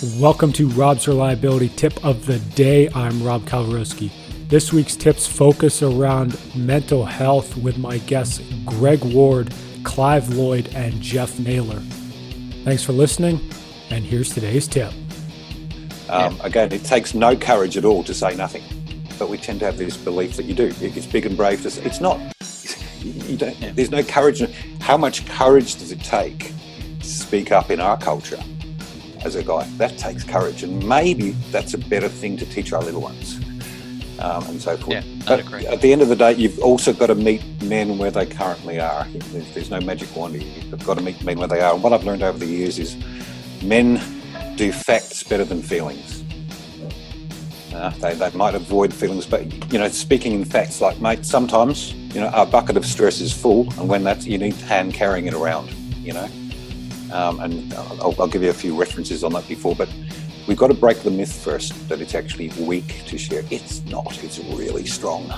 Welcome to Rob's Reliability Tip of the Day. I'm Rob Kalwarowski. This week's tips focus around mental health with my guests Greg Ward, Clive Lloyd, and Jeff Naylor. Thanks for listening, and here's today's tip. Um, again, it takes no courage at all to say nothing, but we tend to have this belief that you do. It's big and brave to say it's not. There's no courage. How much courage does it take to speak up in our culture? As a guy. That takes courage, and maybe that's a better thing to teach our little ones, um, and so forth. Yeah, at the end of the day, you've also got to meet men where they currently are. There's, there's no magic wand. You've got to meet men where they are. And what I've learned over the years is men do facts better than feelings. Uh, they, they might avoid feelings, but you know, speaking in facts, like mate, sometimes you know our bucket of stress is full, and when that's you need hand carrying it around. You know, um, and I'll, I'll, give you a few references on that before, but we've got to break the myth first that it's actually weak to share. It's not, it's really strong.